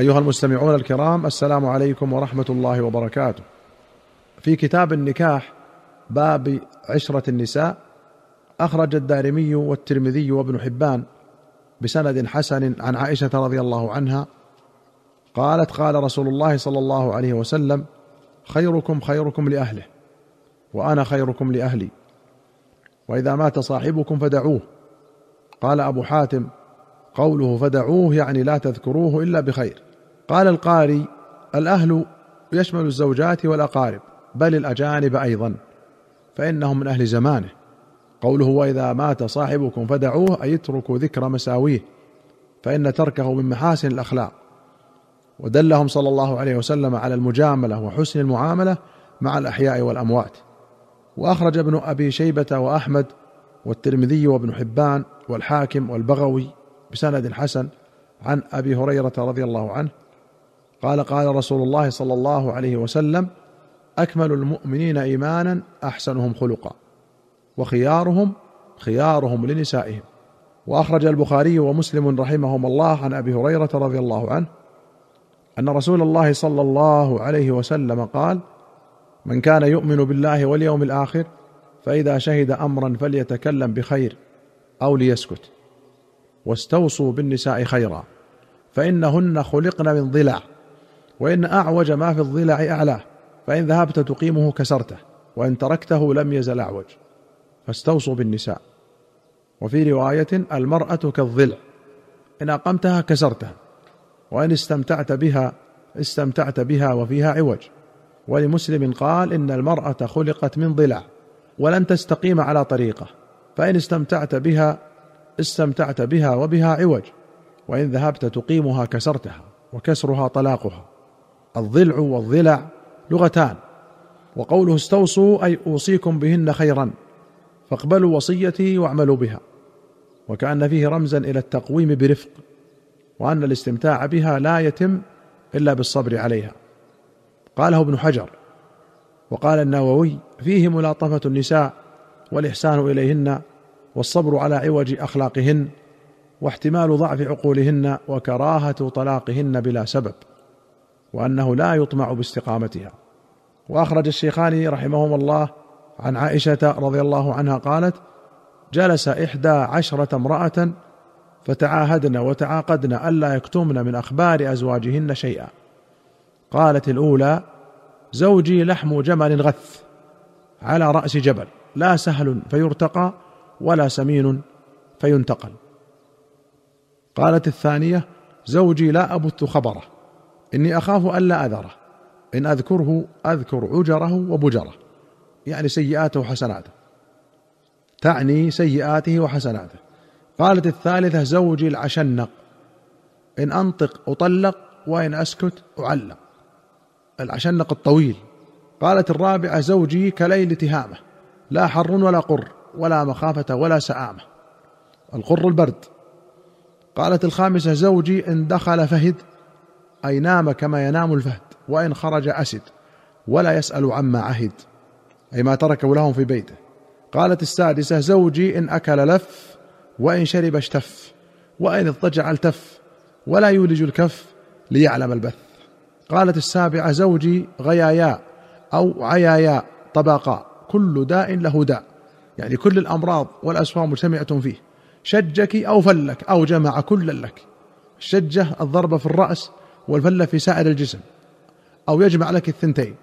أيها المستمعون الكرام السلام عليكم ورحمة الله وبركاته. في كتاب النكاح باب عشرة النساء أخرج الدارمي والترمذي وابن حبان بسند حسن عن عائشة رضي الله عنها قالت قال رسول الله صلى الله عليه وسلم خيركم خيركم لأهله وأنا خيركم لأهلي وإذا مات صاحبكم فدعوه. قال أبو حاتم قوله فدعوه يعني لا تذكروه إلا بخير. قال القاري الأهل يشمل الزوجات والأقارب بل الأجانب أيضا فإنهم من أهل زمانه. قوله وإذا مات صاحبكم فدعوه أي اتركوا ذكر مساويه فإن تركه من محاسن الأخلاق. ودلهم صلى الله عليه وسلم على المجاملة وحسن المعاملة مع الأحياء والأموات. وأخرج ابن أبي شيبة وأحمد والترمذي وابن حبان والحاكم والبغوي بسند حسن عن أبي هريرة رضي الله عنه قال قال رسول الله صلى الله عليه وسلم أكمل المؤمنين إيمانا أحسنهم خلقا وخيارهم خيارهم لنسائهم وأخرج البخاري ومسلم رحمهما الله عن أبي هريرة رضي الله عنه أن رسول الله صلى الله عليه وسلم قال من كان يؤمن بالله واليوم الآخر فإذا شهد أمرا فليتكلم بخير أو ليسكت واستوصوا بالنساء خيرا فإنهن خلقن من ضلع وإن أعوج ما في الضلع اعلاه فإن ذهبت تقيمه كسرته وإن تركته لم يزل أعوج. فاستوصوا بالنساء. وفي رواية المرأة كالضلع إن أقمتها كسرتها وإن استمتعت بها استمتعت بها وفيها عوج. ولمسلم قال إن المرأة خلقت من ضلع ولن تستقيم على طريقه فإن استمتعت بها استمتعت بها وبها عوج. وإن ذهبت تقيمها كسرتها وكسرها طلاقها. الضلع والضلع لغتان وقوله استوصوا أي أوصيكم بهن خيرا فاقبلوا وصيتي واعملوا بها وكأن فيه رمزا إلى التقويم برفق وأن الاستمتاع بها لا يتم إلا بالصبر عليها. قاله ابن حجر وقال النووي فيه ملاطفة النساء والإحسان إليهن والصبر على عوج أخلاقهن واحتمال ضعف عقولهن وكراهة طلاقهن بلا سبب. وأنه لا يطمع باستقامتها. وأخرج الشيخان رحمهما الله عن عائشة رضي الله عنها قالت جلس إحدى عشرة امرأة فتعاهدن وتعاقدن ألا يكتمن من أخبار أزواجهن شيئا. قالت الأولى زوجي لحم جمل غث على رأس جبل لا سهل فيرتقى ولا سمين فينتقل. قالت الثانية زوجي لا أبث خبره. إني أخاف الا أذره. إن أذكره أذكر عجره وبجره. يعني سيئاته وحسناته. تعني سيئاته وحسناته. قالت الثالثة زوجي العشنق. إن أنطق أطلق وإن أسكت أعلق. العشنق الطويل. قالت الرابعة زوجي كليل تهامه. لا حر ولا قر ولا مخافة ولا سآمه. القر البرد. قالت الخامسة زوجي إن دخل فهد. أي نام كما ينام الفهد وإن خرج أسد ولا يسأل عما عهد أي ما تركه لهم في بيته. قالت السادسة زوجي إن أكل لف وإن شرب اشتف وإن اضطجع التف ولا يولج الكف ليعلم البث. قالت السابعة زوجي غيايا أو عيايا طبقا كل داء له داء يعني كل الأمراض والاسوار مجتمعه فيه شجك أو فلك أو جمع كلا لك. الشجة الضربه في الرأس والفلة في سائر الجسم أو يجمع لك الثنتين.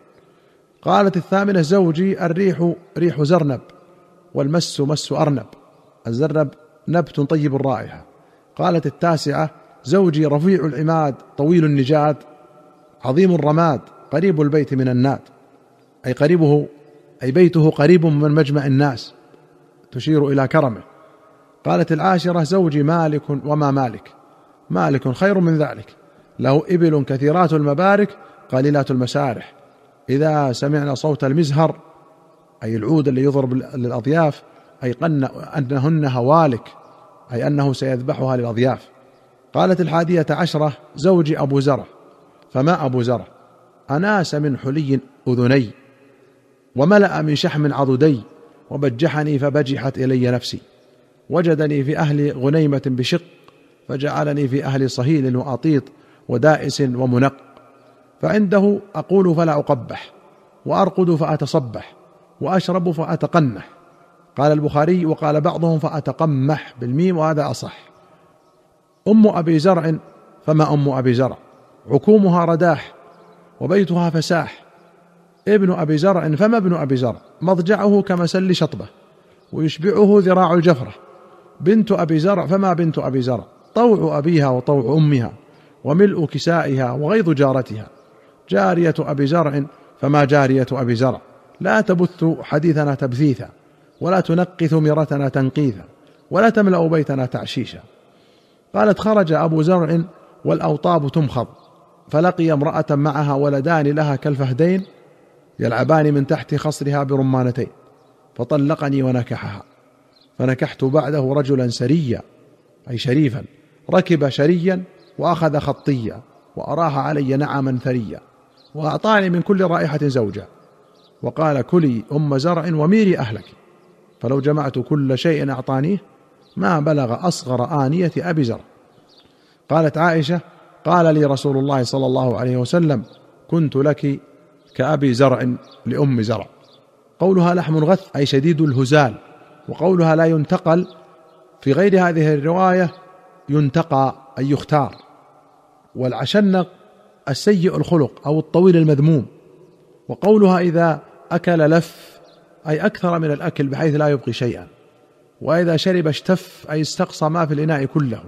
قالت الثامنة زوجي الريح ريح زرنب والمس مس أرنب. الزرنب نبت طيب الرائحه قالت التاسعة زوجي رفيع العماد طويل النجاد عظيم الرماد قريب البيت من الناد. أي قريبه أي بيته قريب من مجمع الناس. تشير إلى كرمه. قالت العاشرة زوجي مالك وما مالك. مالك خير من ذلك. له إبل كثيرات المبارك قليلات المسارح. إذا سمعنا صوت المزهر أي العود اللي يضرب للأضياف ايقن أنهن هوالك أي أنه سيذبحها للأضياف. قالت الحادية عشرة زوجي أبو زرع. فما أبو زرع؟ أناس من حلي أذني وملأ من شحم عضدي وبجحني فبجحت إلي نفسي. وجدني في أهل غنيمة بشق فجعلني في أهل صهيل وأطيط ودائس ومنق. فعنده أقول فلا أقبح وأرقد فأتصبح وأشرب فأتقنح. قال البخاري وقال بعضهم فأتقمح بالميم وهذا أصح. أم أبي زرع فما أم أبي زرع؟ عكومها رداح وبيتها فساح. ابن أبي زرع فما ابن أبي زرع؟ مضجعه كمسل شطبة ويشبعه ذراع الجفرة. بنت أبي زرع فما بنت أبي زرع؟ طوع أبيها وطوع أمها. وملء كسائها وغيظ جارتها. جارية أبي زرع فما جارية أبي زرع؟ لا تبث حديثنا تبثيثا ولا تنقث مرتنا تنقيثا ولا تملأ بيتنا تعشيشا. قالت خرج أبو زرع والأوطاب تمخض فلقي امرأة معها ولدان لها كالفهدين يلعبان من تحت خصرها برمانتين فطلقني ونكحها. فنكحت بعده رجلا سريا أي شريفا ركب شريا وأخذ خطيا واراها علي نعما ثريا وأعطاني من كل رائحة زوجا وقال كلي أم زرع وميري أهلك فلو جمعت كل شيء أعطانيه ما بلغ أصغر آنية أبي زرع قالت عائشة قال لي رسول الله صلى الله عليه وسلم كنت لك كأبي زرع لأم زرع قولها لحم غث أي شديد الهزال وقولها لا ينتقل في غير هذه الرواية ينتقى أي يختار والعشنق السيء الخلق أو الطويل المذموم. وقولها إذا أكل لف أي أكثر من الأكل بحيث لا يبقي شيئا. وإذا شرب اشتف أي استقصى ما في الإناء كله.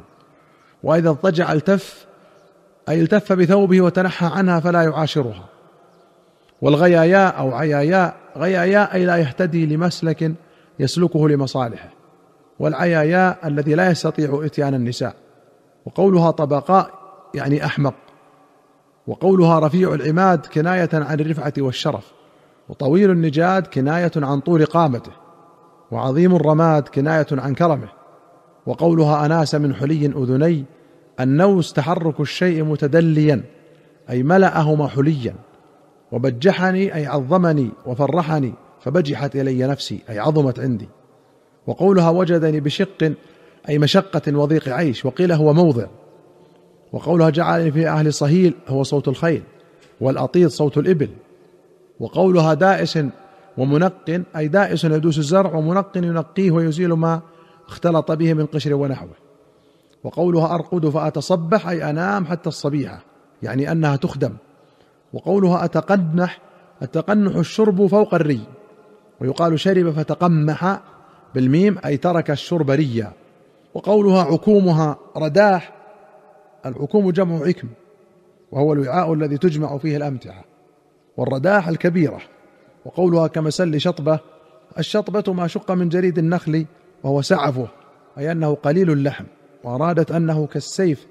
وإذا اضطجع التف أي التف بثوبه وتنحى عنها فلا يعاشرها. والغياياء أو عياياء غياياء أي لا يهتدي لمسلك يسلكه لمصالحه. والعياياء الذي لا يستطيع إتيان النساء. وقولها طبقاء يعني أحمق. وقولها رفيع العماد كناية عن الرفعة والشرف وطويل النجاد كناية عن طول قامته وعظيم الرماد كناية عن كرمه. وقولها أناس من حلي أذني النوس تحرك الشيء متدليا أي ملأهما حليا. وبجحني أي عظمني وفرحني فبجحت إلي نفسي أي عظمت عندي. وقولها وجدني بشق أي مشقة وضيق عيش وقيل هو موضع. وقولها جعلني في أهل صهيل هو صوت الخيل والأطيط صوت الإبل. وقولها دائس ومنق أي دائس يدوس الزرع ومنق ينقيه ويزيل ما اختلط به من قشر ونحوه. وقولها أرقد فأتصبح أي أنام حتى الصبيحه يعني أنها تخدم. وقولها أتقنح التقنح الشرب فوق الري. ويقال شرب فتقمح بالميم أي ترك الشرب ريا. وقولها عكومها رداح العكوم جمع عكم وهو الوعاء الذي تجمع فيه الأمتعة والرداح الكبيرة وقولها كمسل شطبة الشطبة ما شق من جريد النخل وهو سعفه أي أنه قليل اللحم وأرادت أنه كالسيف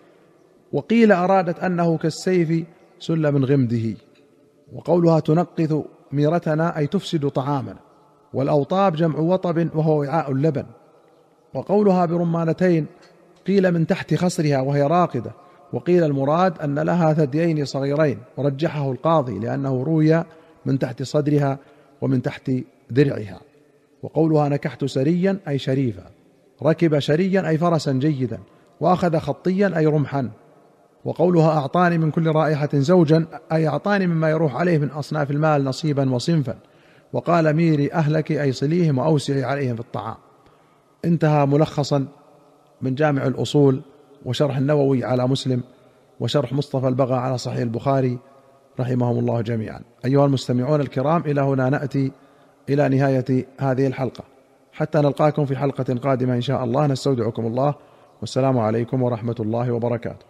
وقيل أرادت أنه كالسيف سل من غمده. وقولها تنقث ميرتنا أي تفسد طعامنا. والأوطاب جمع وطب وهو وعاء اللبن. وقولها برمانتين قيل من تحت خصرها وهي راقدة وقيل المراد أن لها ثديين صغيرين ورجحه القاضي لأنه روي من تحت صدرها ومن تحت درعها. وقولها نكحت سريا أي شريفا ركب شريا أي فرسا جيدا وأخذ خطيا أي رمحا. وقولها أعطاني من كل رائحة زوجا أي أعطاني مما يروح عليه من أصناف المال نصيبا وصنفا. وقال ميري أهلك أي صليهم وأوسعي عليهم في الطعام. انتهى ملخصا. من جامع الأصول وشرح النووي على مسلم وشرح مصطفى البغا على صحيح البخاري رحمهم الله جميعا. أيها المستمعون الكرام إلى هنا نأتي إلى نهاية هذه الحلقة. حتى نلقاكم في حلقة قادمة إن شاء الله. نستودعكم الله. والسلام عليكم ورحمة الله وبركاته.